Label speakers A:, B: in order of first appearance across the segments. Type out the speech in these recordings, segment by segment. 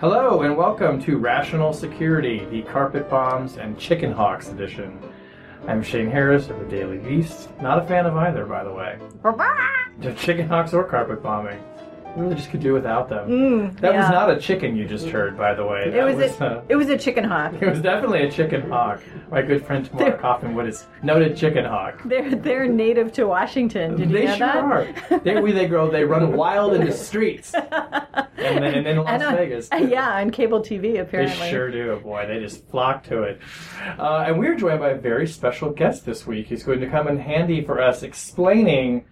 A: Hello and welcome to Rational Security, the Carpet Bombs and Chicken Hawks edition. I'm Shane Harris of the Daily Beast. Not a fan of either, by the way. The chicken hawks or carpet bombing. We really just could do without them. that was not a chicken you just heard, by the way.
B: It
A: That
B: was, a,
A: uh,
B: it was a chicken hawk.
A: it was definitely a chicken hawk. My good friend Tamara Cofman is noted chicken hawk.
B: They're they're native to Washington. Did you
A: they
B: know
A: sure
B: that?
A: are. They, they grow, they run wild in the streets. And then in Las
B: on-
A: Vegas.
B: yeah, on cable TV apparently.
A: They sure do, boy. They just flock to it. Uh, and we're joined by a very special guest this week. He's going to come in handy for us explaining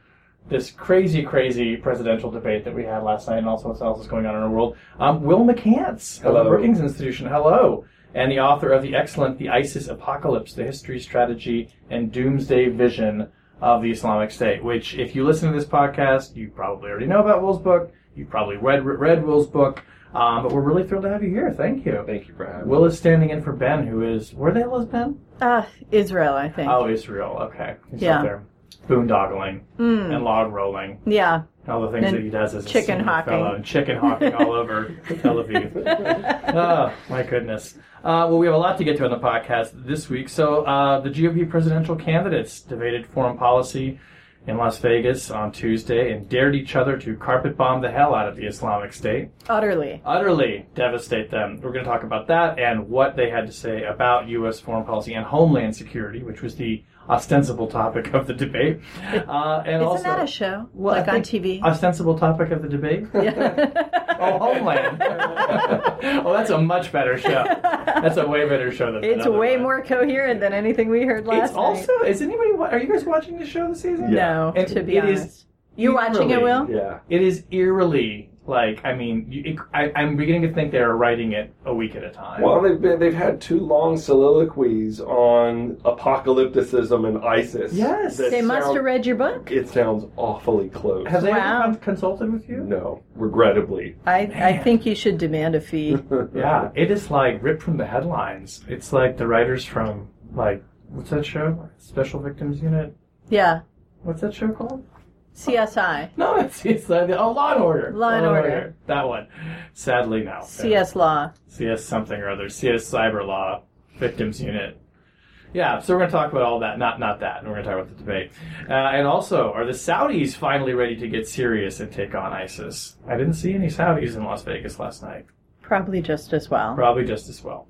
A: this crazy, crazy presidential debate that we had last night and also what else is going on in our world. Um, Will McCants of the
C: Hello.
A: Brookings Institution. Hello. And the author of the excellent The ISIS Apocalypse, The History, Strategy, and Doomsday Vision of the Islamic State, which if you listen to this podcast, you probably already know about Will's book. You probably read, read Will's book. Um, but we're really thrilled to have you here. Thank you.
C: Thank you for having
A: Will is standing in for Ben, who is where the hell is Ben?
B: Uh, Israel, I think.
A: Oh, Israel. Okay, he's
B: Yeah.
A: up there, boondoggling and log rolling,
B: Yeah.
A: all the things
B: And
A: that he does as a
B: chicken hawking.
A: fellow, and chicken hawking all over Tel Aviv. oh my goodness. Uh, well, we have a lot to get to on the podcast this week. So, uh, the GOP presidential candidates debated foreign policy in Las Vegas on Tuesday and dared each other to carpet bomb the hell out of the Islamic State.
B: Utterly.
A: utterly devastate them. We're going to talk about that and what they had to say about U.S. foreign policy and homeland security, which was the ostensible topic of the debate. Uh, and
B: Isn't
A: also,
B: that a show?
A: Well,
B: like on TV?
A: Ostensible topic of the debate? oh, Homeland. oh, that's a much better show. That's a way better show than
B: it's way
A: one.
B: more coherent than anything we heard last
A: It's also. Is anybody? Are you guys watching the show this season?
B: night. No,
A: And
B: to be
A: it is
B: honest. you watching it, Will?
C: Yeah.
A: It is eerily like. I mean, you, it, I, I'm beginning to think they're writing it a week at a time.
C: Well, they've been, they've had two long soliloquies on apocalypticism and ISIS.
A: Yes.
C: that
B: They must have read your book.
C: It sounds awfully close.
A: Have they
B: Wow.
A: ever consulted with you?
C: no, regrettably.
B: I, I think you should demand a fee.
A: Yeah, it is like ripped from the headlines. It's like the writers from like what's that show? Special Victims Unit.
B: yeah.
A: What's that show called?
B: CSI.
A: No, it's CSI. the, oh Law and Order.
B: Law and Order.
A: That one. Sadly, no.
B: CS Law.
A: CS something or other. CS Cyber Law Victims Unit. Yeah, so we're going to talk about all that. Not not that. And we're going to talk about the debate. Uh, and also, are the Saudis finally ready to get serious and take on ISIS? I didn't see any Saudis in Las Vegas last night.
B: Probably just as well.
A: Probably just as well.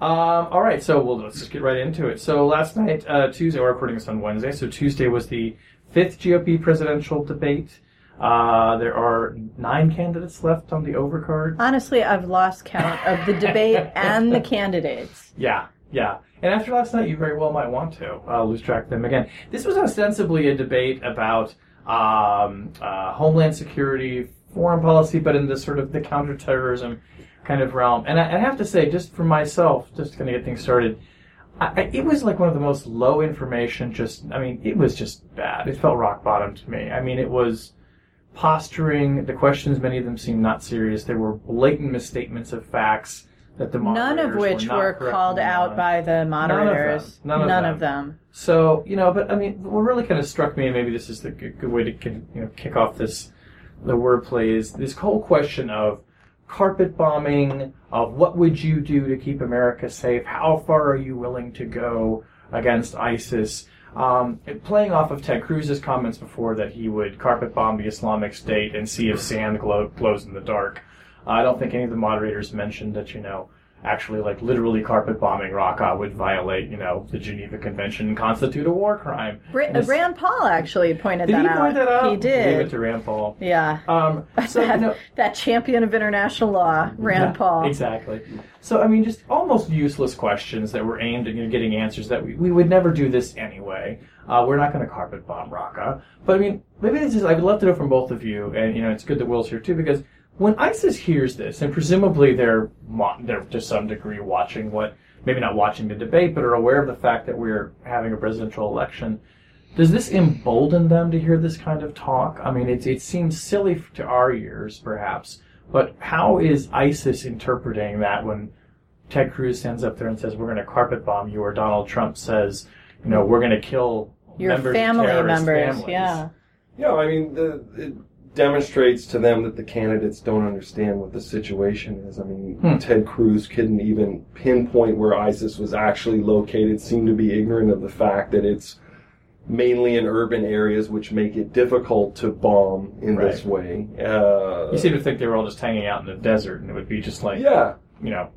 A: Um, all right, so we'll, let's just get right into it. So last night, uh, Tuesday, we're recording this on Wednesday. So Tuesday was the fifth GOP presidential debate. Uh, there are nine candidates left on the overcard.
B: Honestly, I've lost count of the debate and the candidates.
A: Yeah, yeah. And after last night, you very well might want to uh, lose track of them again. This was ostensibly a debate about um, uh, homeland security, foreign policy, but in the sort of the counterterrorism kind of realm. And I, I have to say, just for myself, just going to get things started, I, it was like one of the most low information. Just, I mean, it was just bad. It felt rock bottom to me. I mean, it was posturing. The questions, many of them seemed not serious. There were blatant misstatements of facts that the
B: None of which were
A: correctly
B: called out by the moderators.
A: None of them. None of them. So you know, but I mean, what really kind of struck me, and maybe this is the good, good way to you know kick off this the wordplay is this whole question of carpet bombing, of what would you do to keep America safe? How far are you willing to go against ISIS? Um, playing off of Ted Cruz's comments before that he would carpet bomb the Islamic State and see if sand glow, glows in the dark. I don't think any of the moderators mentioned that, you know, actually, like, literally carpet bombing Raqqa would violate, you know, the Geneva Convention and constitute a war crime.
B: Ra- Rand Paul actually pointed
A: did
B: that
A: he
B: out.
A: point that out?
B: He
A: Gave it to Rand Paul.
B: Yeah.
A: Um, so, you
B: that,
A: know,
B: that champion of international law, Rand
A: yeah,
B: Paul.
A: Exactly. So, I mean, just almost useless questions that were aimed at you know, getting answers that we, we would never do this anyway. Uh, we're not going to carpet bomb Raqqa. But I mean, maybe this is, I would love to know from both of you, and you know, it's good that Will's here too, because when ISIS hears this, and presumably they're, they're to some degree watching what, maybe not watching the debate, but are aware of the fact that we're having a presidential election, does this embolden them to hear this kind of talk? I mean, it, it seems silly to our ears, perhaps, but how is ISIS interpreting that when Ted Cruz stands up there and says, we're going to carpet bomb you, or Donald Trump says, you know, we're going to kill
B: Your
A: members
B: family
A: terrorist
B: members,
A: families.
B: yeah.
C: Yeah, I mean, the, it demonstrates to them that the candidates don't understand what the situation is. I mean,
A: Hmm.
C: Ted Cruz couldn't even pinpoint where ISIS was actually located, seemed to be ignorant of the fact that it's mainly in urban areas, which make it difficult to bomb in this way. Uh,
A: You seem to think they were all just hanging out in the desert, and it would be just like,
C: yeah,
A: you know,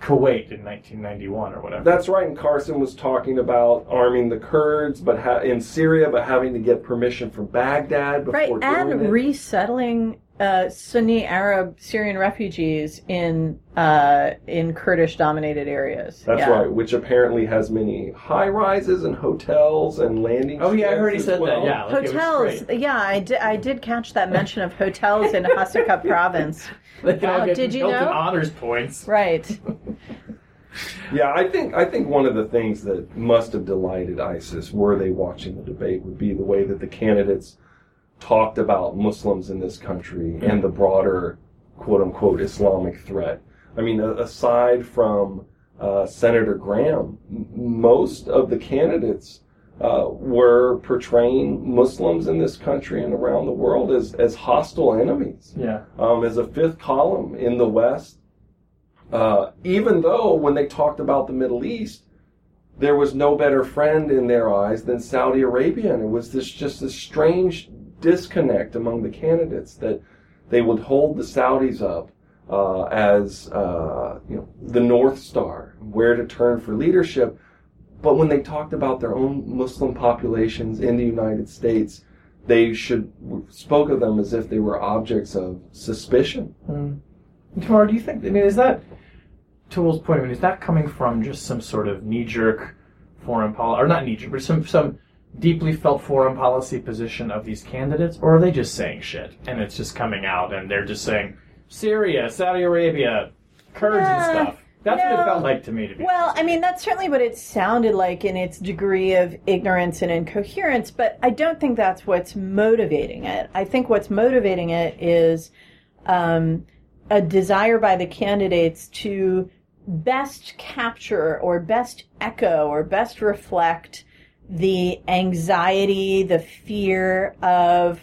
A: Kuwait in 1991 or whatever.
C: That's right. And Carson was talking about arming the Kurds, but ha- in Syria, but having to get permission from Baghdad before
B: Right,
C: doing
B: and
C: it.
B: resettling uh, Sunni Arab Syrian refugees in uh, in Kurdish dominated areas.
C: That's
B: Yeah.
C: right, which apparently has many high rises and hotels and landing.
A: oh yeah, I heard he said
C: well.
A: that. Yeah, like,
B: Hotels, yeah, I did. I did catch that mention of hotels in Hasaka province.
A: They can all get
B: did you
A: Hilton
B: know?
A: honors points.
B: Right.
C: Yeah, I think I think one of the things that must have delighted ISIS, were they watching the debate, would be the way that the candidates talked about Muslims in this country and the broader quote unquote Islamic threat. I mean, aside from uh, Senator Graham, most of the candidates uh, were portraying Muslims in this country and around the world as, as hostile enemies
A: Yeah.
C: um, as a fifth column in the West. Uh, even though when they talked about the Middle East, there was no better friend in their eyes than Saudi Arabia, and it was this just this strange disconnect among the candidates that they would hold the Saudis up uh, as uh, you know the North Star, where to turn for leadership. But when they talked about their own Muslim populations in the United States, they should spoke of them as if they were objects of suspicion. Hmm.
A: Tamara, do you think? I mean, is that to Will's point? I mean, is that coming from just some sort of knee-jerk foreign policy, or not knee-jerk, but some some deeply felt foreign policy position of these candidates, or are they just saying shit and it's just coming out and they're just saying Syria, Saudi Arabia, Kurds and stuff? That's what it felt like to me. To be
B: Well, I mean, that's certainly what it sounded like in its degree of ignorance and incoherence, but I don't think that's what's motivating it. I think what's motivating it is um, a desire by the candidates to best capture or best echo or best reflect the anxiety, the fear of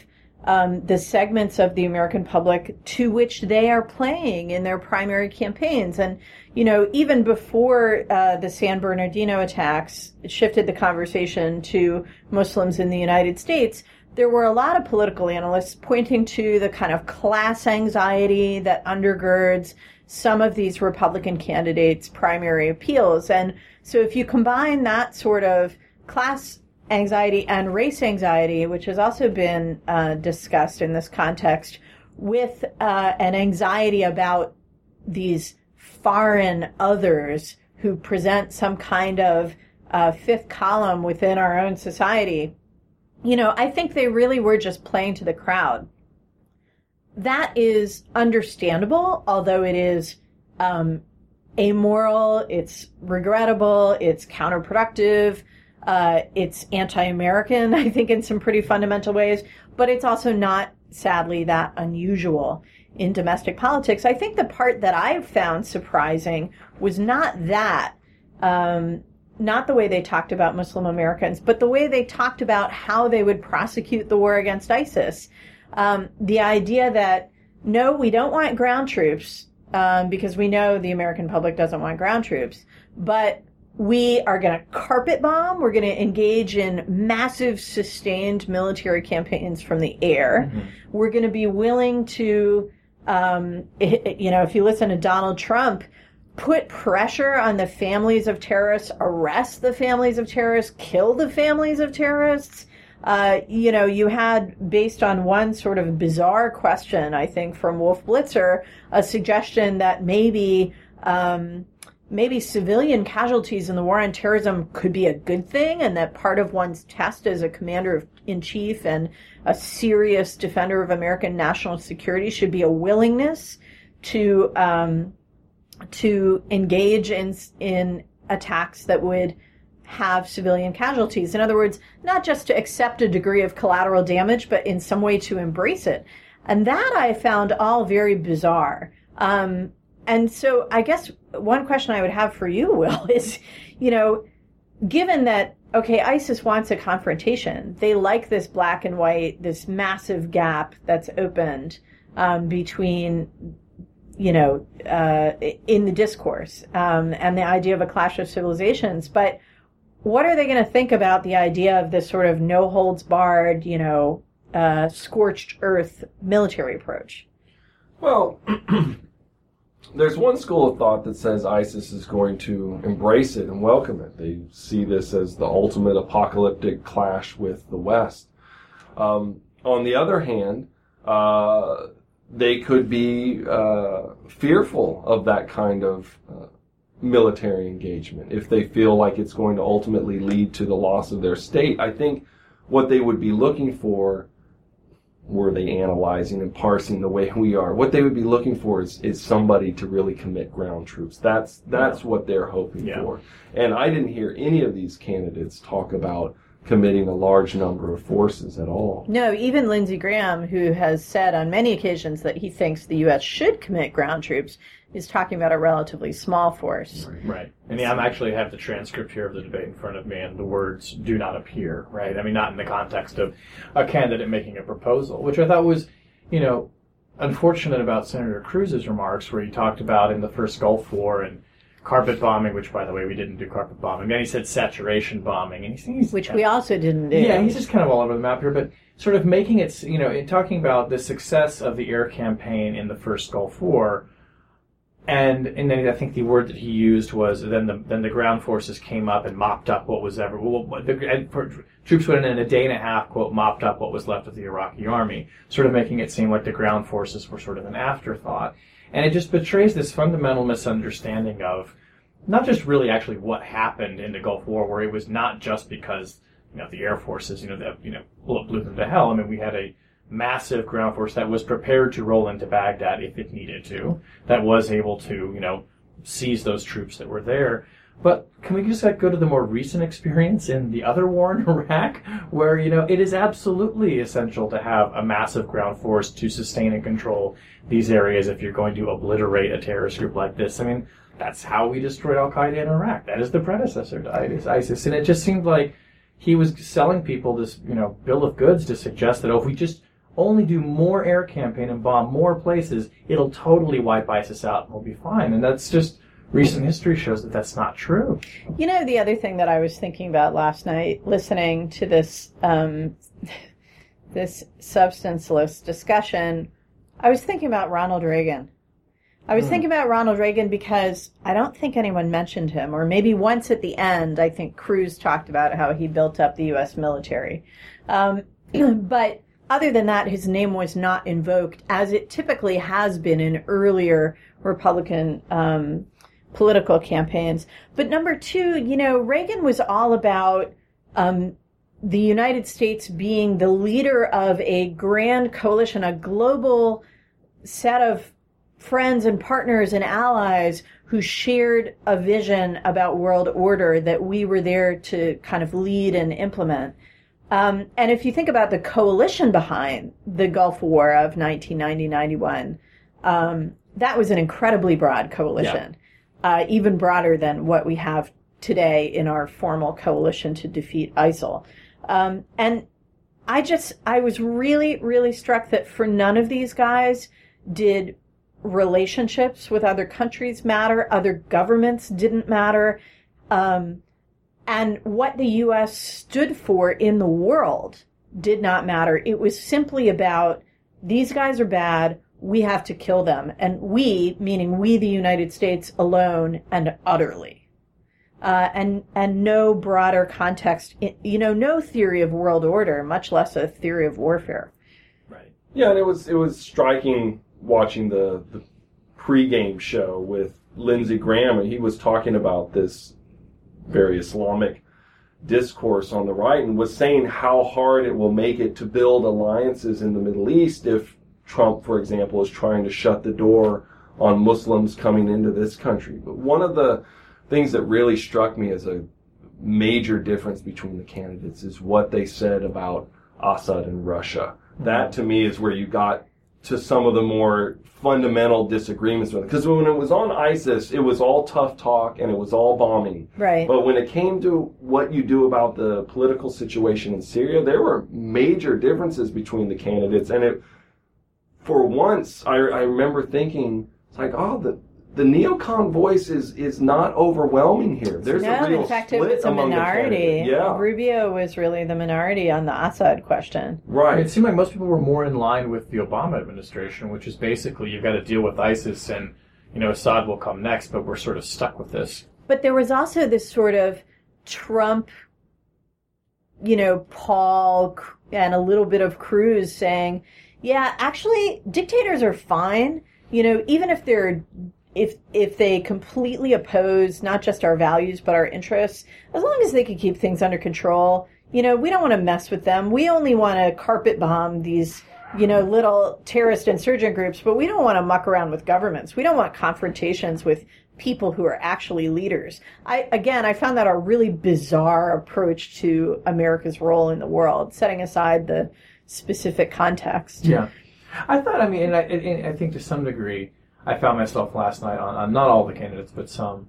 B: um, the segments of the American public to which they are playing in their primary campaigns. And, you know, even before uh, the San Bernardino attacks shifted the conversation to Muslims in the United States, there were a lot of political analysts pointing to the kind of class anxiety that undergirds some of these Republican candidates' primary appeals. And so if you combine that sort of class anxiety and race anxiety, which has also been uh, discussed in this context, with uh, an anxiety about these foreign others who present some kind of uh, fifth column within our own society. You know, I think they really were just playing to the crowd. That is understandable, although it is um, amoral, it's regrettable, it's counterproductive, uh, it's anti-American, I think, in some pretty fundamental ways, but it's also not, sadly, that unusual in domestic politics. I think the part that I found surprising was not that, um, not the way they talked about Muslim Americans, but the way they talked about how they would prosecute the war against ISIS. Um, the idea that no, we don't want ground troops um, because we know the American public doesn't want ground troops, but we are going to carpet bomb. We're going to engage in massive, sustained military campaigns from the air. We're going to be willing to, um, you know, if you listen to Donald Trump, put pressure on the families of terrorists, arrest the families of terrorists, kill the families of terrorists. Uh, you know, you had, based on one sort of bizarre question, I think, from Wolf Blitzer, a suggestion that maybe um, maybe civilian casualties in the war on terrorism could be a good thing, and that part of one's test as a commander in chief and a serious defender of American national security should be a willingness to um, to engage in in attacks that would have civilian casualties. In other words, not just to accept a degree of collateral damage, but in some way to embrace it. And that I found all very bizarre. Um, and so I guess one question I would have for you, Will, is, you know, given that, okay, ISIS wants a confrontation, they like this black and white, this massive gap that's opened um, between you know, uh, in the discourse um, and the idea of a clash of civilizations. But what are they going to think about the idea of this sort of no holds barred, you know, uh, scorched earth military approach?
C: Well, there's one school of thought that says ISIS is going to embrace it and welcome it. They see this as the ultimate apocalyptic clash with the West. Um, on the other hand, uh, they could be uh, fearful of that kind of uh, military engagement if they feel like it's going to ultimately lead to the loss of their state. I think what they would be looking for were they analyzing and parsing the way we are what they would be looking for is, is somebody to really commit ground troops that's that's yeah. what they're hoping yeah. for and i didn't hear any of these candidates talk about committing a large number of forces at all.
B: No, even Lindsey Graham, who has said on many occasions that he thinks the U.S. should commit ground troops, is talking about a relatively small force.
A: Right. And yeah, I'm actually have the transcript here of the debate in front of me, and the words do not appear, right? I mean, not in the context of a candidate making a proposal, which I thought was, you know, unfortunate about Senator Cruz's remarks, where he talked about in the first Gulf War and carpet bombing, which by the way we didn't do carpet bombing. Then he said saturation bombing, and he's, he's
B: which we also didn't do.
A: Yeah, he's just kind of all over the map here, but sort of making it, you know, in talking about the success of the air campaign in the first Gulf War. And and then I think the word that he used was then the then the ground forces came up and mopped up what was ever well, the troops went in in a day and a half quote mopped up what was left of the Iraqi army, sort of making it seem like the ground forces were sort of an afterthought. And it just betrays this fundamental misunderstanding of not just really actually what happened in the Gulf War, where it was not just because you know the air forces, you know, that you know blew them to hell. I mean, we had a massive ground force that was prepared to roll into Baghdad if it needed to, that was able to you know seize those troops that were there. But can we just like, go to the more recent experience in the other war in Iraq, where you know it is absolutely essential to have a massive ground force to sustain and control these areas if you're going to obliterate a terrorist group like this. I mean, that's how we destroyed Al Qaeda in Iraq. That is the predecessor to ISIS, and it just seemed like he was selling people this, you know, bill of goods to suggest that oh, if we just only do more air campaign and bomb more places, it'll totally wipe ISIS out and we'll be fine. And that's just recent history shows that that's not true.
B: You know, the other thing that I was thinking about last night, listening to this um, this substanceless discussion, I was thinking about Ronald Reagan I was mm. thinking about Ronald Reagan because I don't think anyone mentioned him, or maybe once at the end, I think Cruz talked about how he built up the U.S. military. Um, but other than that, his name was not invoked, as it typically has been in earlier Republican um, political campaigns. But number two, you know, Reagan was all about um, the United States being the leader of a grand coalition, a global set of friends and partners and allies who shared a vision about world order that we were there to kind of lead and implement. Um, and if you think about the coalition behind the Gulf War of 1990-91, um, that was an incredibly broad coalition, yeah. uh, even broader than what we have today in our formal coalition to defeat ISIL. Um, and I just, I was really, really struck that for none of these guys did relationships with other countries matter, other governments didn't matter, um, and what the U.S. stood for in the world did not matter. It was simply about these guys are bad, we have to kill them, and we, meaning we, the United States, alone and utterly. Uh, and and no broader context, you know, no theory of world order, much less a theory of warfare.
C: Right. Yeah, and it was it was striking watching the, the pregame show with Lindsey Graham, and he was talking about this very Islamic discourse on the right and was saying how hard it will make it to build alliances in the Middle East if Trump, for example, is trying to shut the door on Muslims coming into this country. But one of the things that really struck me as a major difference between the candidates is what they said about Assad and Russia. That to me is where you got to some of the more fundamental disagreements with because when it was on ISIS, it was all tough talk and it was all bombing.
B: Right.
C: But when it came to what you do about the political situation in Syria, there were major differences between the candidates, and it for once I, I remember thinking it's like oh the the neocon voice is is not overwhelming here. There's
B: no,
C: a real
B: in fact, it was a minority.
C: Yeah,
B: Rubio was really the minority on the Assad question.
C: right.
A: It seemed like most people were more in line with the Obama administration, which is basically you've got to deal with ISIS and you know Assad will come next, but we're sort of stuck with this.
B: But there was also this sort of Trump, you know, Paul and a little bit of Cruz saying, yeah, actually, dictators are fine. You know, even if they're if if they completely oppose not just our values but our interests, as long as they can keep things under control, you know, we don't want to mess with them. We only want to carpet bomb these, you know, little terrorist insurgent groups, but we don't want to muck around with governments. We don't want confrontations with people who are actually leaders. I again, I found that a really bizarre approach to America's role in the world, setting aside the specific context.
A: Yeah, I thought. I mean, and I, and I think to some degree, I found myself last night on, on not all the candidates, but some,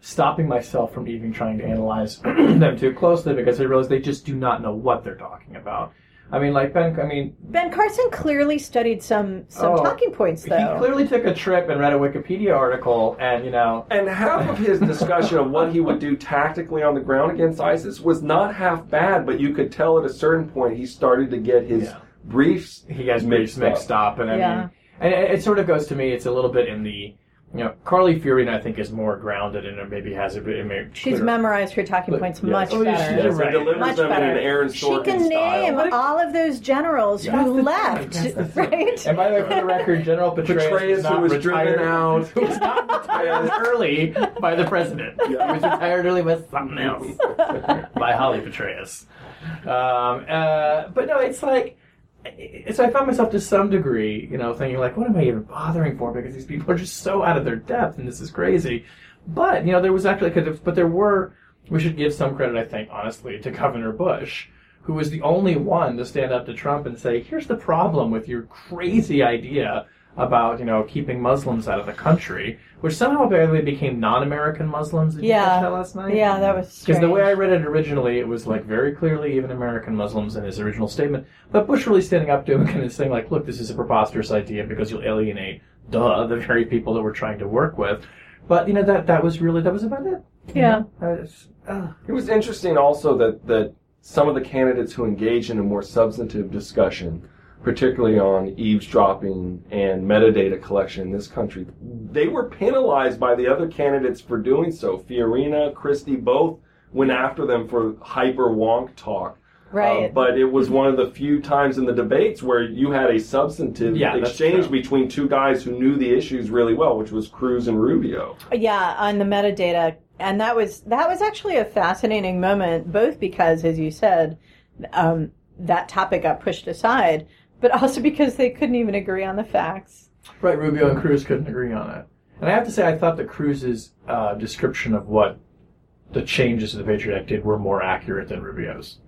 A: stopping myself from even trying to analyze them too closely because I realized they just do not know what they're talking about. I mean, like Ben. I mean,
B: Ben Carson clearly studied some some
A: Oh,
B: talking points, though.
A: he clearly took a trip and read a Wikipedia article, and you know,
C: And half of his discussion of what he would do tactically on the ground against ISIS was not half bad, but you could tell at a certain point he started to get his
A: Yeah.
C: briefs
A: he has mixed, mixed up, and I
B: Yeah.
A: mean, and it, it sort of goes to me. It's a little bit in the, you know, Carly Fiorina I think is more grounded and maybe has a bit. it may-
B: She's
A: clearer-
B: memorized her talking
A: But-
B: points
A: yes.
B: much
A: Oh, yeah,
B: better.
A: she's
C: Yes,
A: right.
C: delivers
B: Much
C: them
B: better.
C: in an Aaron
B: She can name
C: style.
B: all of those generals
A: That's
B: who
A: the
B: left,
A: the thing.
B: right?
A: And by the way, for the record, General Petraeus,
C: Petraeus,
A: was
C: who was
A: retired,
C: driven out.
A: who was not retired early by the president.
C: Yeah.
A: He was retired early by something else, by Holly Petraeus. Um, uh, but no, it's like. So I found myself to some degree, you know, thinking like, what am I even bothering for? Because these people are just so out of their depth, and this is crazy. But you know, there was actually, but there were. We should give some credit, I think, honestly, to Governor Bush, who was the only one to stand up to Trump and say, "Here's the problem with your crazy idea about you know keeping Muslims out of the country," which somehow barely became non-American Muslims. Did you
B: Yeah.
A: catch that last night?
B: Yeah, that was
A: Because the way I read it originally, it was like very clearly even American Muslims in his original statement. But Bush really standing up to him and kind of saying like, "Look, this is a preposterous idea because you'll alienate, duh, the very people that we're trying to work with." But you know that that was really that was about it.
B: Yeah.
A: know? Uh, uh,
C: It was interesting also that, that some of the candidates who engage in a more substantive discussion, particularly on eavesdropping and metadata collection in this country, they were penalized by the other candidates for doing so. Fiorina, Christie both went after them for hyper wonk talk.
B: Right.
C: Uh, but it was one of the few times in the debates where you had a substantive
A: Yeah,
C: exchange between two guys who knew the issues really well, which was Cruz and Rubio.
B: Yeah, on the metadata, and that was that was actually a fascinating moment, both because, as you said, um, that topic got pushed aside, but also because they couldn't even agree on the facts.
A: Right, Rubio and Cruz couldn't agree on it. And I have to say, I thought that Cruz's uh, description of what the changes to the Patriot Act did were more accurate than Rubio's.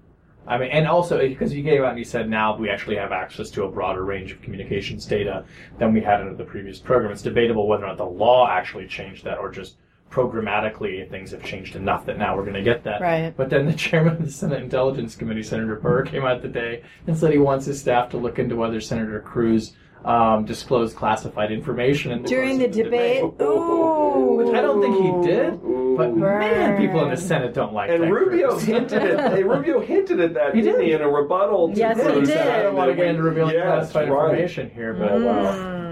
A: I mean, and also because he came out and he said now we actually have access to a broader range of communications data than we had under the previous program. It's debatable whether or not the law actually changed that or just programmatically things have changed enough that now we're going to get that.
B: Right.
A: But then the chairman of the Senate Intelligence Committee, Senator Burr, came out today and said he wants his staff to look into whether Senator Cruz um, disclosed classified information in the
B: During
A: course
B: the
A: of
B: debate, ooh,
A: Which I don't think he did, but man, people in the Senate don't like
C: And
A: that.
C: Rubio
A: Cruz.
C: hinted at hey, Rubio hinted at that,
A: He
C: didn't
A: did.
C: he, in a rebuttal to
B: Yes, he did.
A: I don't want to get into revealing
C: Yes,
A: classified
C: right.
A: information here, but
C: Oh, wow.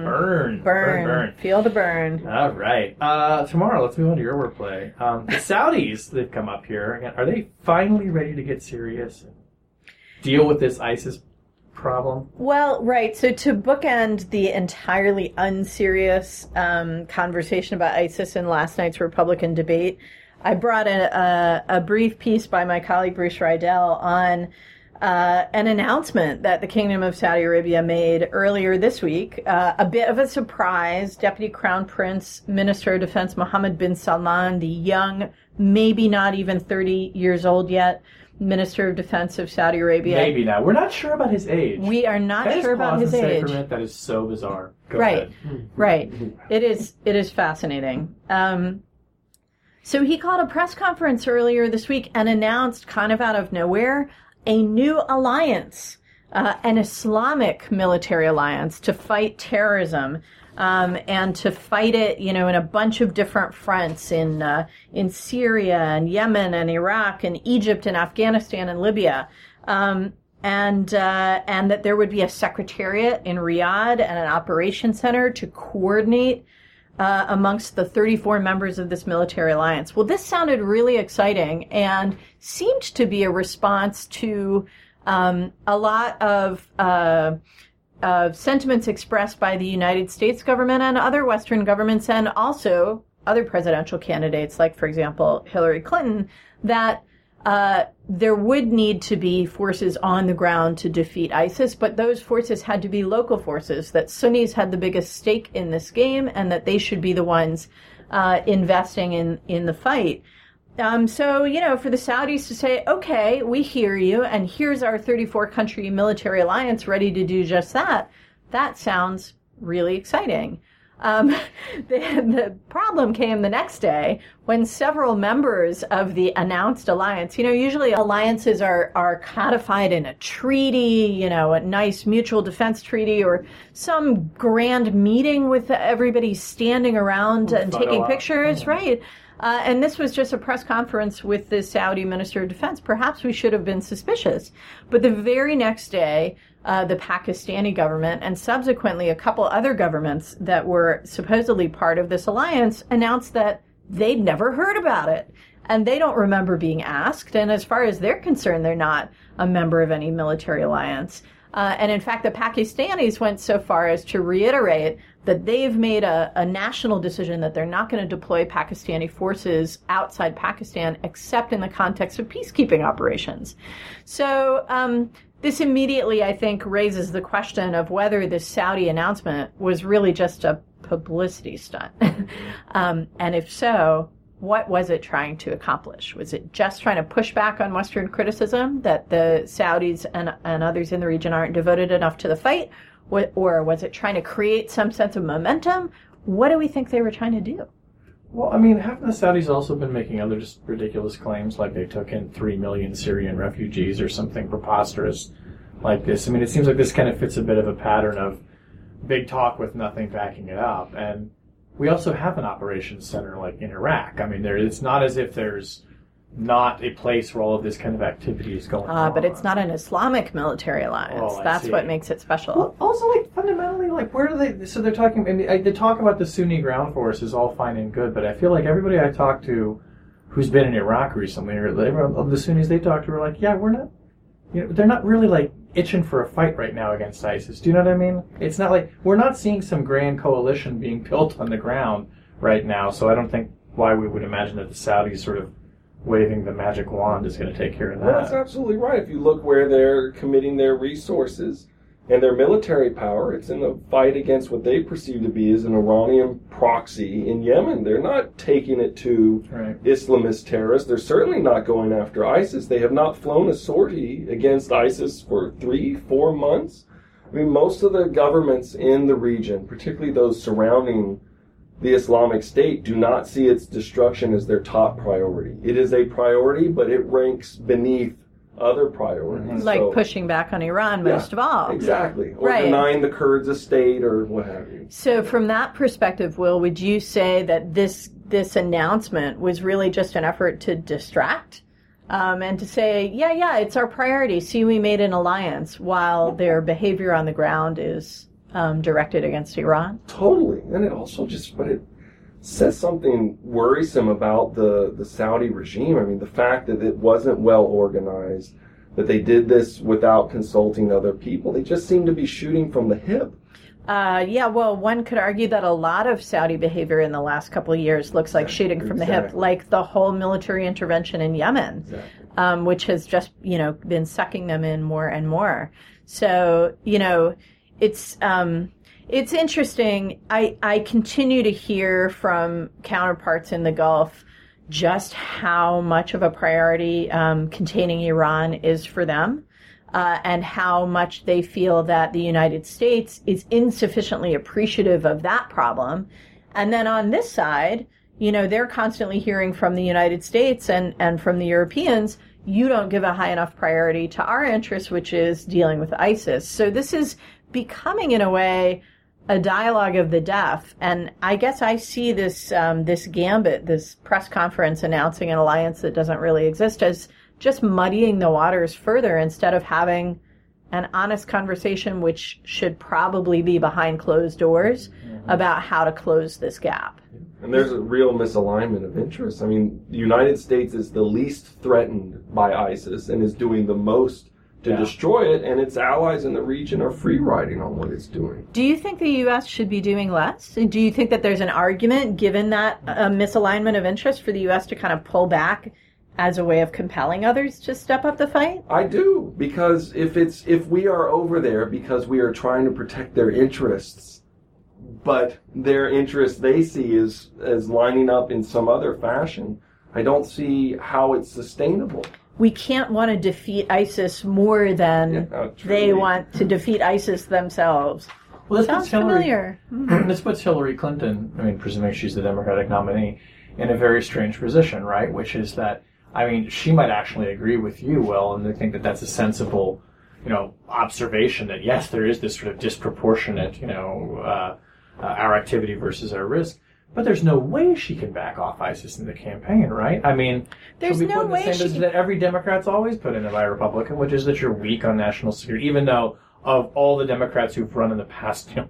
A: burn, burn,
B: burn,
A: burn.
B: feel the burn.
A: All right. Uh, tomorrow, let's move on to your wordplay. Um, the Saudis, they've come up here. Again, Are they finally ready to get serious? and Deal with this ISIS problem?
B: Well, right. So to bookend the entirely unserious um, conversation about ISIS in last night's Republican debate, I brought a, a, a brief piece by my colleague Bruce Riedel on uh, an announcement that the Kingdom of Saudi Arabia made earlier this week. Uh, a bit of a surprise. Deputy Crown Prince, Minister of Defense Mohammed bin Salman, the young, maybe not even 30 years old yet, Minister of Defense of Saudi Arabia.
A: Maybe now. We're not sure about his age.
B: We are not
A: Can
B: sure about his age.
A: For a minute, that is so bizarre. Go
B: Right.
A: ahead.
B: Right. It is. It is fascinating. Um, so he called a press conference earlier this week and announced, kind of out of nowhere, a new alliance, uh, an Islamic military alliance to fight terrorism. Um, and to fight it, you know, in a bunch of different fronts in uh, in Syria and Yemen and Iraq and Egypt and Afghanistan and Libya. Um, and uh, and that there would be a secretariat in Riyadh and an operations center to coordinate uh, amongst the 34 members of this military alliance. Well, this sounded really exciting and seemed to be a response to um, a lot of. Uh, of sentiments expressed by the United States government and other Western governments, and also other presidential candidates, like, for example, Hillary Clinton, that uh, there would need to be forces on the ground to defeat ISIS, but those forces had to be local forces, that Sunnis had the biggest stake in this game, and that they should be the ones uh, investing in, in the fight. Um, so, you know, for the Saudis to say, okay, we hear you, and here's our 34 country military alliance ready to do just that, that sounds really exciting. Um, the, the problem came the next day when several members of the announced alliance, you know, usually alliances are, are codified in a treaty, you know, a nice mutual defense treaty or some grand meeting with everybody standing around and taking pictures, right? Uh, and this was just a press conference with the Saudi Minister of Defense. Perhaps we should have been suspicious. But the very next day, uh, the Pakistani government and subsequently a couple other governments that were supposedly part of this alliance announced that they'd never heard about it. And they don't remember being asked. And as far as they're concerned, they're not a member of any military alliance. Uh, and in fact, the Pakistanis went so far as to reiterate that they've made a, a national decision that they're not going to deploy Pakistani forces outside Pakistan except in the context of peacekeeping operations. So, um, this immediately, I think, raises the question of whether this Saudi announcement was really just a publicity stunt. um, and if so, what was it trying to accomplish? Was it just trying to push back on Western criticism that the Saudis and, and others in the region aren't devoted enough to the fight? What, or was it trying to create some sense of momentum? What do we think they were trying to do?
A: Well, I mean, haven't the Saudis also been making other just ridiculous claims, like they took in three million Syrian refugees or something preposterous like this? I mean, it seems like this kind of fits a bit of a pattern of big talk with nothing backing it up. And we also have an operations center like in Iraq. I mean, there it's not as if there's not a place where all of this kind of activity is going on.
B: Uh, but it's not an Islamic military alliance.
A: Oh,
B: That's
A: see.
B: what makes it special.
A: Well, also, like fundamentally, like where do they? So they're talking. I mean, I- they talk about the Sunni ground force is all fine and good, but I feel like everybody I talk to, who's been in Iraq recently, or everyone of the Sunnis they talk to, are like, yeah, we're not. You know, they're not really like itching for a fight right now against ISIS. Do you know what I mean? It's not like we're not seeing some grand coalition being built on the ground right now. So I don't think why we would imagine that the Saudis sort of waving the magic wand is going to take care of
C: Well, that's absolutely right. If you look where they're committing their resources and their military power, it's in the fight against what they perceive to be as an Iranian proxy in Yemen. They're not taking it to
A: Right.
C: Islamist terrorists. They're certainly not going after ISIS. They have not flown a sortie against ISIS for three, four months. I mean, most of the governments in the region, particularly those surrounding the Islamic State, do not see its destruction as their top priority. It is a priority, but it ranks beneath other priorities.
B: like
C: So-
B: pushing back on Iran
C: Yeah,
B: most of all.
C: Exactly. Or
B: Right.
C: denying the Kurds a state or what have you.
B: So, from that perspective, Will, would you say that this this announcement was really just an effort to distract um, and to say, yeah, yeah, it's our priority. See, we made an alliance, while their behavior on the ground is um, directed against Iran.
C: Totally, and it also just but it says something worrisome about the the Saudi regime. I mean, the fact that it wasn't well organized, that they did this without consulting other people. They just seem to be shooting from the hip.
B: Uh, yeah, well, one could argue that a lot of Saudi behavior in the last couple of years looks like shooting from the hip, like the whole military intervention in Yemen, um, which has just, you know, been sucking them in more and more. So, you know, it's, um, it's interesting. I, I continue to hear from counterparts in the Gulf just how much of a priority um, containing Iran is for them uh, and how much they feel that the United States is insufficiently appreciative of that problem. And then on this side, you know, they're constantly hearing from the United States and, and from the Europeans, you don't give a high enough priority to our interests, which is dealing with ISIS. So this is becoming, in a way, a dialogue of the deaf. And I guess I see this um, this gambit, this press conference announcing an alliance that doesn't really exist, as just muddying the waters further instead of having an honest conversation, which should probably be behind closed doors, about how to close this gap.
C: And there's a real misalignment of interests. I mean, the United States is the least threatened by ISIS and is doing the most to
A: Yeah.
C: destroy it, and its allies in the region are free riding on what it's doing.
B: Do you think the U.S. should be doing less? Do you think that there's an argument, given that uh, misalignment of interest, for the U.S. to kind of pull back as a way of compelling others to step up the fight?
C: I do because if it's if we are over there because we are trying to protect their interests, but their interests they see is as lining up in some other fashion, I don't see how it's sustainable.
B: We can't want to defeat ISIS more than
C: Yeah, uh,
B: they
C: truly.
B: want to defeat ISIS themselves.
A: Well, this
B: Sounds
A: puts Hillary,
B: familiar.
A: this puts Hillary Clinton, I mean, presuming she's the Democratic nominee, in a very strange position, right? Which is that, I mean, she might actually agree with you, Will, and they think that that's a sensible, you know, observation that yes, there is this sort of disproportionate, you know, uh, uh, our activity versus our risk. But there's no way she can back off ISIS in the campaign, right? I mean,
B: There's
A: she'll be
B: no
A: put in the
B: way
A: same
B: she can-
A: that every Democrat's always put in by a Republican, which is that you're weak on national security, even though of all the Democrats who've run in the past, you know,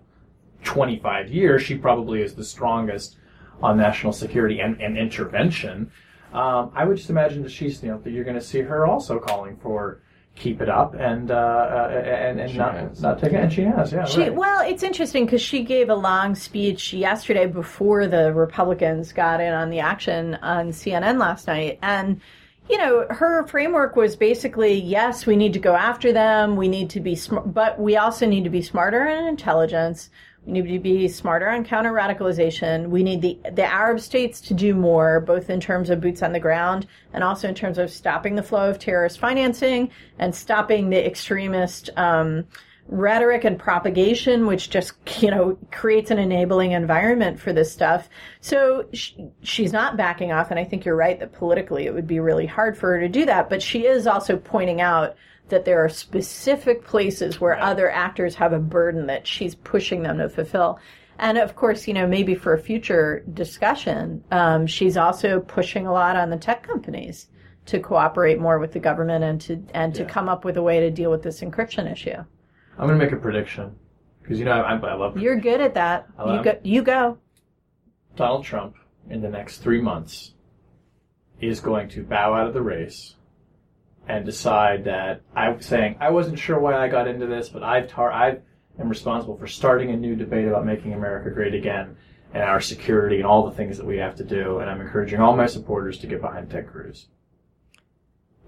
A: 25 years, she probably is the strongest on national security and, and intervention. Um, I would just imagine that she's, you know, that you're going to see her also calling for keep it up and uh, uh, and and not
C: has.
A: not take it. And she has, yeah.
B: She,
A: right.
B: well, it's interesting because she gave a long speech yesterday before the Republicans got in on the action on CNN last night. And, you know, her framework was basically yes, we need to go after them. We need to be smart, but we also need to be smarter in intelligence. We need to be smarter on counter radicalization. We need the, the Arab states to do more, both in terms of boots on the ground and also in terms of stopping the flow of terrorist financing and stopping the extremist, um, rhetoric and propagation, which just, you know, creates an enabling environment for this stuff. So sh- she's not backing off. And I think you're right that politically it would be really hard for her to do that. But she is also pointing out that there are specific places where other actors have a burden that she's pushing them to fulfill. And of course, you know, maybe for a future discussion, um, she's also pushing a lot on the tech companies to cooperate more with the government and to and to come up with a way to deal with this encryption issue.
A: I'm going to make a prediction because you know I, I love
B: You're good at that. You go. You go.
A: Donald Trump in the next three months is going to bow out of the race and decide that I'm saying I wasn't sure why I got into this, but I've tar- I am responsible for starting a new debate about making America great again and our security and all the things that we have to do. And I'm encouraging all my supporters to get behind Ted Cruz.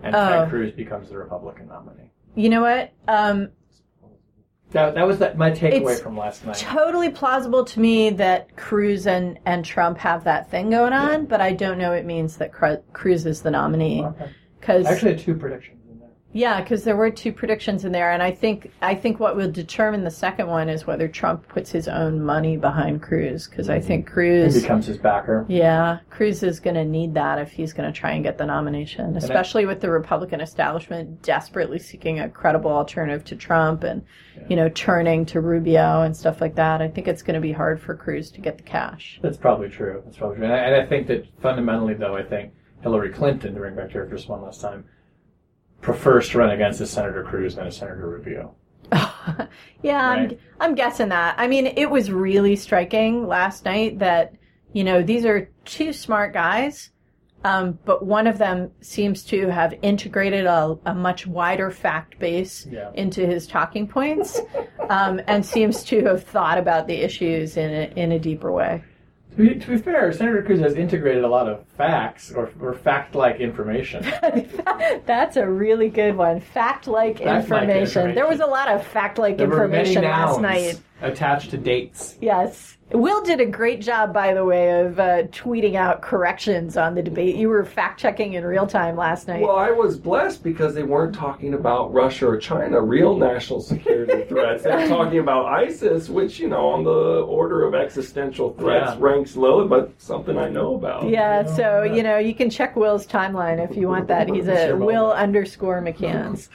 A: And
B: Oh.
A: Ted Cruz becomes the Republican nominee.
B: You know what? Um,
A: That, that was that, my takeaway from last night.
B: It's totally plausible to me that Cruz and, and Trump have that thing going on, but I don't know it means that Cruz is the nominee.
A: Okay.
B: Because
A: actually two predictions in there.
B: yeah, because there were two predictions in there, and I think I think what will determine the second one is whether Trump puts his own money behind Cruz. Because I think mm-hmm.
A: He
B: Cruz,
A: becomes his backer.
B: yeah, Cruz is going to need that if he's going to try and get the nomination, especially with the Republican establishment desperately seeking a credible alternative to Trump and you know turning to Rubio and stuff like that. I think it's going to be hard for Cruz to get the cash.
A: That's probably true. That's probably true. And I, and I think that fundamentally, though, I think Hillary Clinton, to bring back to her just one last time, prefers to run against a Senator Cruz than a Senator Rubio.
B: Yeah, I'm, I'm guessing that. I mean, it was really striking last night that, you know, these are two smart guys, Um, but one of them seems to have integrated a, a much wider fact base
A: Yeah.
B: into his talking points, um, and seems to have thought about the issues in a, in a deeper way.
A: To be, to be fair, Senator Cruz has integrated a lot of facts or, or fact-like information.
B: That's a really good one. Fact-like
A: Fact-like
B: information. There was a lot of fact-like
A: There were many
B: information last night.
A: attached to dates.
B: Yes. Will did a great job, by the way, of uh, tweeting out corrections on the debate. You were fact checking in real time last night.
C: Well, I was blessed because they weren't talking about Russia or China, real national security threats. They were talking about ISIS, which, you know, on the order of existential threats
A: Yeah.
C: ranks low, but something I know about.
B: yeah, so you know you can check Will's timeline if you want that. He's a Will underscore McCants.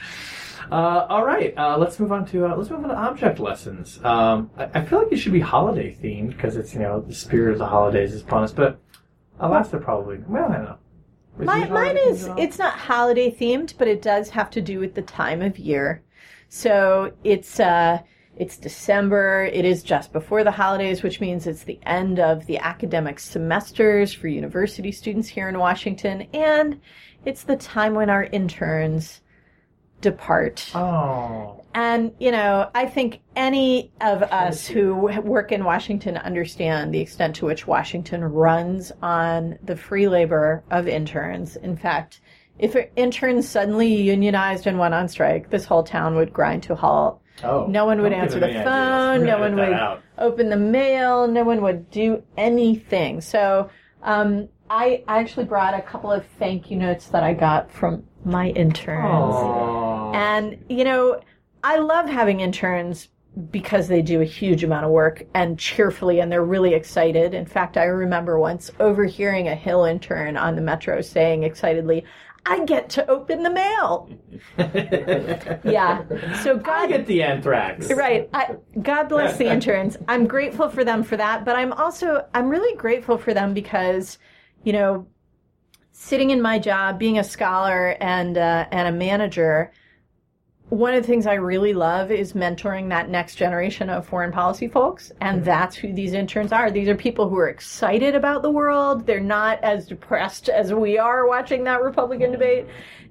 A: Uh, all right, uh, let's move on to uh, let's move on to object lessons. Um, I, I feel like it should be holiday themed because it's you know the spirit of the holidays is upon us. But alas, they're probably well, I don't know. Is
B: My, mine is it's not holiday themed, but it does have to do with the time of year. So it's uh it's December. It is just before the holidays, which means it's the end of the academic semesters for university students here in Washington, and it's the time when our interns depart.
A: oh
B: And, you know, I think any of us who work in Washington understand the extent to which Washington runs on the free labor of interns. In fact, if interns suddenly unionized and went on strike, this whole town would grind to a halt.
A: Oh.
B: No one would answer the phone. No one would
A: out.
B: open the mail. No one would do anything. So, um, I I actually brought a couple of thank you notes that I got from my interns.
A: Aw.
B: And, you know, I love having interns because they do a huge amount of work and cheerfully, and they're really excited. In fact, I remember once overhearing a Hill intern on the metro saying excitedly, I get to open the mail. Yeah. So
A: I
B: God
A: get the anthrax.
B: Right. I, God bless the interns. I'm grateful for them for that, but I'm also I'm really grateful for them because, you know, sitting in my job, being a scholar and uh, and a manager, one of the things I really love is mentoring that next generation of foreign policy folks, and that's who these interns are. These are people who are excited about the world. They're not as depressed as we are watching that Republican debate,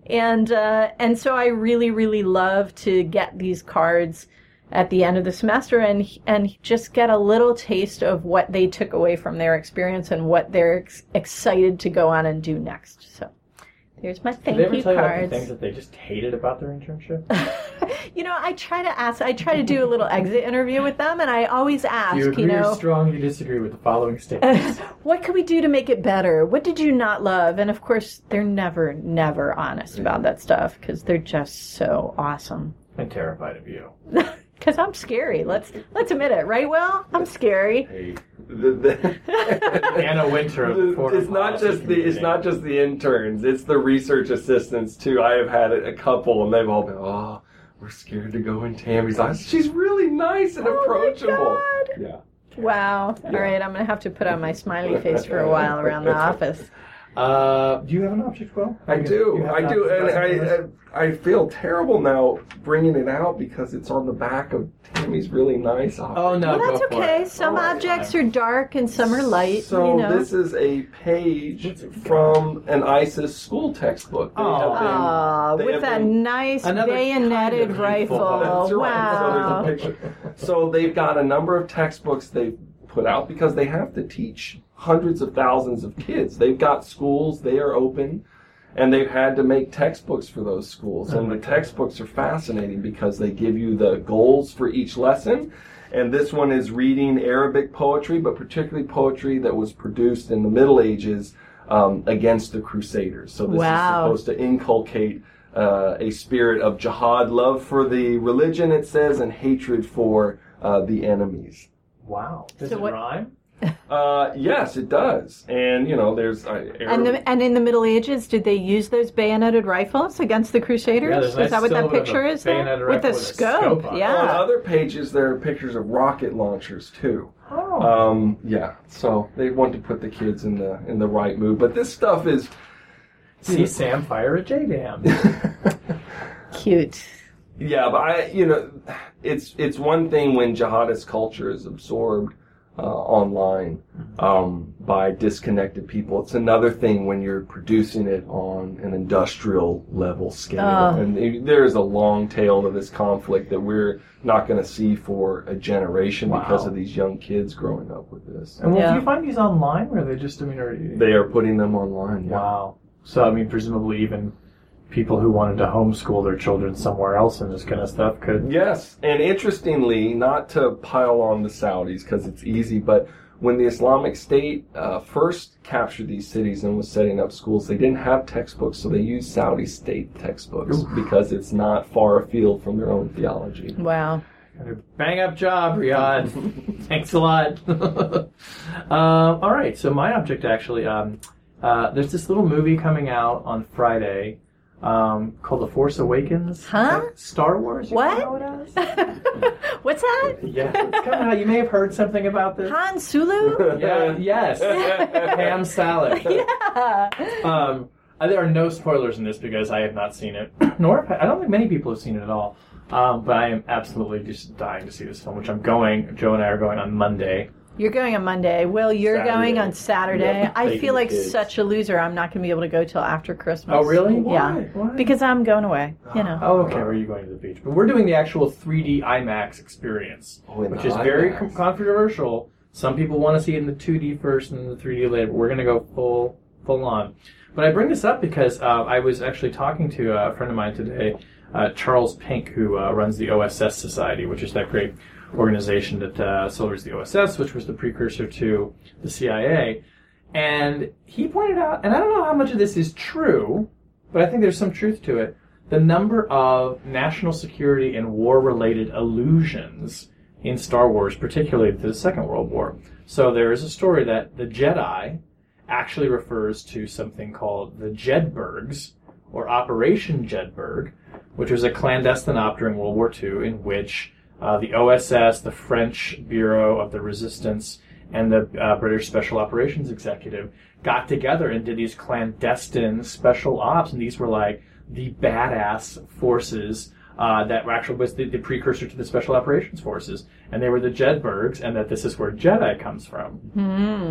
B: and uh, and so I really really love to get these cards at the end of the semester and and just get a little taste of what they took away from their experience and what they're ex- excited to go on and do next. So. There's my
A: Did
B: thank
A: they ever
B: you
A: tell you about the things that they just hated about their internship?
B: You know, I try to ask. I try to do a little exit interview with them, and I always ask.
A: Do you
B: You, know,
A: or strongly disagree with the following statements?
B: what could we do to make it better? What did you not love? And of course, they're never, never honest about that stuff because they're just so awesome.
A: I'm terrified of you.
B: Because I'm scary. Let's let's admit it, right? Will I'm scary.
A: Hey,
C: The- the-
A: Anna Wintour the
C: it's not just the it's not just the interns it's the research assistants too i have had a couple and they've all been oh we're scared to go in tammy's eyes she's really nice and
B: Oh my
C: approachable
B: God.
C: yeah
B: Wow. All right, I'm gonna have to put on my smiley face for a while around the office.
A: Uh, do you have an object, Will?
C: I
A: You- you
C: do, I do, and
A: lesson for us?
C: I, I I feel terrible now bringing it out because it's on the back of Tammy's really nice. object.
A: Oh no,
B: Well, that's okay. Some
C: Oh,
B: objects are dark and some are light.
C: So
B: you know.
C: this is a page
A: What's it got?
C: from an ISIS school textbook. They
A: Oh.
C: been-
B: Aw, with
C: have
B: that
C: been-
B: nice
A: Another
B: bayoneted
A: kind of
B: rifle.
A: rifle.
C: That's right.
B: Wow.
C: So, a picture. so they've got a number of textbooks they've put out because they have to teach hundreds of thousands of kids. They've got schools, they are open, and they've had to make textbooks for those schools. And the textbooks are fascinating because they give you the goals for each lesson. And this one is reading Arabic poetry, but particularly poetry that was produced in the Middle Ages um, against the Crusaders. So this
B: Wow.
C: is supposed to inculcate uh, a spirit of jihad, love for the religion, it says, and hatred for uh, the enemies.
A: Wow. Does
B: So
A: it
B: what-
A: rhyme?
C: Uh, yes, it does. And, you know, there's. Uh,
B: And, the, and in the Middle Ages, did they use those bayoneted rifles against the Crusaders?
A: Yeah, there's a
B: is that what that
A: silhouette of a
B: picture is? There?
A: bayoneted
B: With
A: rifle
B: a
A: with a
B: scope,
A: scope on it.
C: On
B: yeah.
C: other pages, there are pictures of rocket launchers, too.
A: Oh.
C: Um, yeah, so they want to put the kids in the in the right mood. But this stuff is.
A: See Sam fire a JDAM.
B: Cute.
C: Yeah, but I, you know, it's it's one thing when jihadist culture is absorbed uh, online um, by disconnected people. It's another thing when you're producing it on an industrial level scale.
B: Ah.
C: and there is a long tail to this conflict that we're not going to see for a generation because of these young kids growing up with this.
A: And well,
B: Yeah.
A: do you find these online, or are they just? I mean, are you,
C: They are putting them online. Yeah.
A: Wow. So I mean, presumably even people who wanted to homeschool their children somewhere else and this kind of stuff could.
C: Yes, and interestingly, not to pile on the Saudis because it's easy, but when the Islamic State uh, first captured these cities and was setting up schools, they didn't have textbooks, so they used Saudi state textbooks because it's not far afield from their own theology.
B: Wow.
A: Bang up job, Riyadh. Thanks a lot. um, all right, so my object actually, um, uh, there's this little movie coming out on Friday um, called The Force Awakens.
B: Huh?
A: Star Wars. You
B: What?
A: Know it as?
B: What's that?
A: yeah, it's coming out. You may have heard something about this.
B: Han Sulu?
A: Yeah, yes. Ham salad.
B: yeah.
A: Um, uh, there are no spoilers in this because I have not seen it, nor have I, I don't think many people have seen it at all. Um, but I am absolutely just dying to see this film, which I'm going. Joe and I are going on Monday.
B: You're going on Monday. Well, you're
C: Saturday.
B: going on Saturday.
C: Yep,
B: I feel like
C: kids.
B: such a loser. I'm not going to be able to go till after Christmas.
A: Oh, really?
B: Yeah.
A: Why? Why?
B: Because I'm going away. You know.
A: Oh, okay. Where are you going to the beach? But we're doing the actual 3D IMAX experience,
C: Oh,
A: which
C: the
A: is very
C: IMAX.
A: con- controversial. Some people want to see it in the 2D first and then the 3D later. But we're going to go full full on. But I bring this up because uh, I was actually talking to a friend of mine today, uh, Charles Pinck, who uh, runs the OSS Society, which is that great organization that uh, celebrates the OSS, which was the precursor to the CIA. And he pointed out, and I don't know how much of this is true, but I think there's some truth to it. The number of national security and war related allusions in Star Wars, particularly to the Second World War. So there is a story that the Jedi actually refers to something called the Jedburghs, or Operation Jedburgh, which was a clandestine op during World War II in which uh, the OSS, the French Bureau of the Resistance, and the uh, British Special Operations Executive got together and did these clandestine special ops, and these were like the badass forces uh, that were actually was the, the precursor to the Special Operations Forces, and they were the Jedburghs, and that this is where Jedi comes from.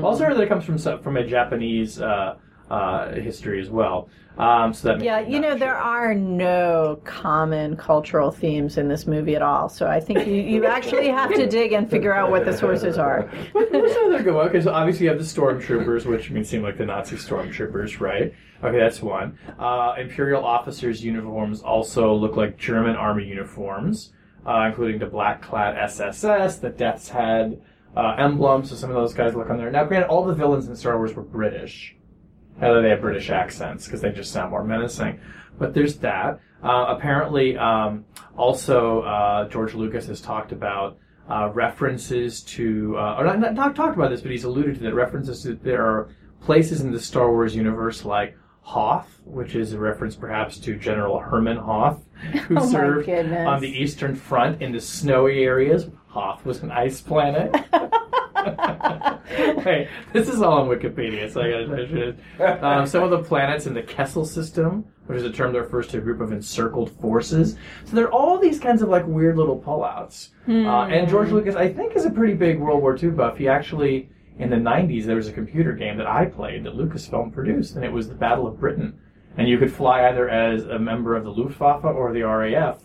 A: Also, that it comes from from a Japanese uh, uh, history as well. Um, so that
B: Yeah, you know, there are no common cultural themes in this movie at all. So I think you, you actually have to dig and figure out what the sources are.
A: There's another good one because obviously you have the stormtroopers, which I mean seem like the Nazi stormtroopers, right? Okay, that's one. Uh, Imperial officers' uniforms also look like German army uniforms, uh, including the black-clad SSS, the Death's Head uh, emblem. So some of those guys look on there. Now, granted, all the villains in Star Wars were British. Although they have British accents because they just sound more menacing. But there's that. Uh, apparently, um, also uh, George Lucas has talked about uh, references to, uh, or not, not, not talked about this, but he's alluded to that references to there are places in the Star Wars universe like Hoth, which is a reference perhaps to General Hermann Hoth, who
B: Oh
A: served on the Eastern Front in the snowy areas. Hoth was an ice planet. Wait, this is all on Wikipedia, so I gotta mention it. Um, some of the planets in the Kessel system, which is a term that refers to a group of encircled forces. So there are all these kinds of like weird little pullouts. Uh, and George Lucas, I think, is a pretty big World War II buff. He actually, in the 90s, there was a computer game that I played that Lucasfilm produced, and it was the Battle of Britain. And you could fly either as a member of the Luftwaffe or the RAF,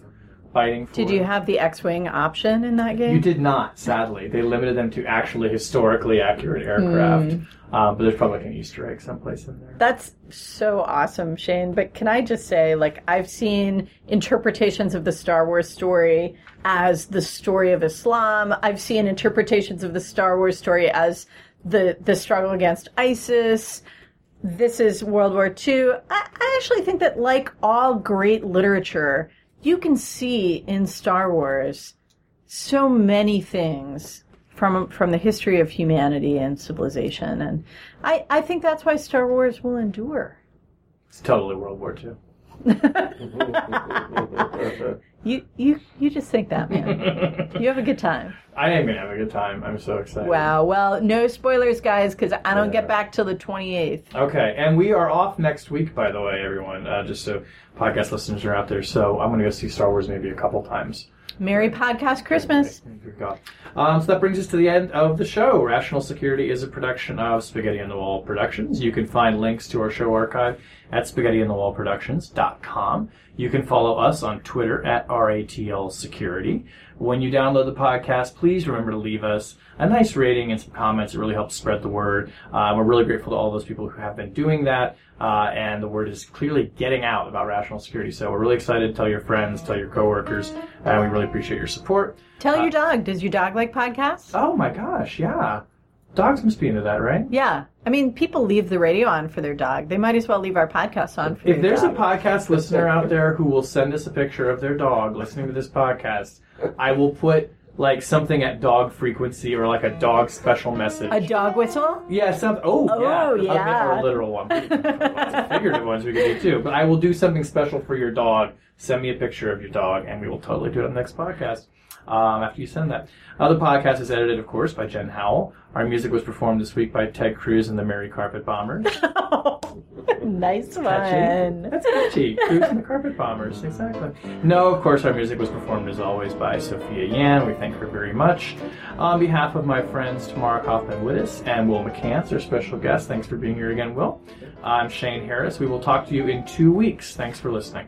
A: fighting for.
B: Did you have the X-wing option in that game?
A: You did not, sadly. They limited them to actually historically accurate aircraft.
B: Hmm.
A: Um, but there's probably like an Easter egg someplace in there.
B: That's so awesome, Shane. But can I just say, like, I've seen interpretations of the Star Wars story as the story of Islam. I've seen interpretations of the Star Wars story as the the struggle against ISIS. This is World War II. I, I actually think that, like all great literature, you can see in Star Wars so many things from from the history of humanity and civilization, and I, I think that's why Star Wars will endure.
A: It's totally World War II.
B: You you you just think that, man. you have a good time.
A: I am gonna have a good time. I'm so excited.
B: Wow. Well, no spoilers, guys, because I don't get back till the twenty eighth.
A: Okay, and we are off next week, by the way, everyone. Uh, just so podcast listeners are out there. So I'm gonna go see Star Wars maybe a couple times.
B: Merry Podcast Christmas.
A: God. Um, so that brings us to the end of the show. Rational Security is a production of Spaghetti on the Wall Productions. You can find links to our show archive at spaghettionthewallproductions.com. You can follow us on Twitter at RATL Security. When you download the podcast, please remember to leave us a nice rating and some comments. It really helps spread the word. Uh, we're really grateful to all those people who have been doing that. Uh, and the word is clearly getting out about rational security. So we're really excited to tell your friends, tell your coworkers, and we really appreciate your support.
B: Tell your dog. Does your dog like podcasts?
A: Oh my gosh, yeah. Dogs must be into that, right?
B: Yeah. I mean, people leave the radio on for their dog. They might as well leave our podcast on for
A: If there's a podcast listener out there who will send us a picture of their dog listening to this podcast, I will put like something at dog frequency or like a dog special message.
B: a dog whistle?
A: yeah, some. Oh, yeah.
B: Oh,
A: A-
B: yeah.
A: Or a literal one. Figurative ones we can do too. But I will do something special for your dog. Send me a picture of your dog, and we will totally do it on the next podcast. Um, after you send that. Uh, the podcast is edited, of course, by Jen Howell. Our music was performed this week by Ted Cruz and the Merry Carpet Bombers.
B: nice
A: Catchy.
B: one.
A: That's catchy. Cruz and the Carpet Bombers, exactly. No, of course, our music was performed as always by Sophia Yan. We thank her very much. On behalf of my friends Tamara Cofman Wittes and Will McCants, our special guest, thanks for being here again, Will. I'm Shane Harris. We will talk to you in two weeks. Thanks for listening.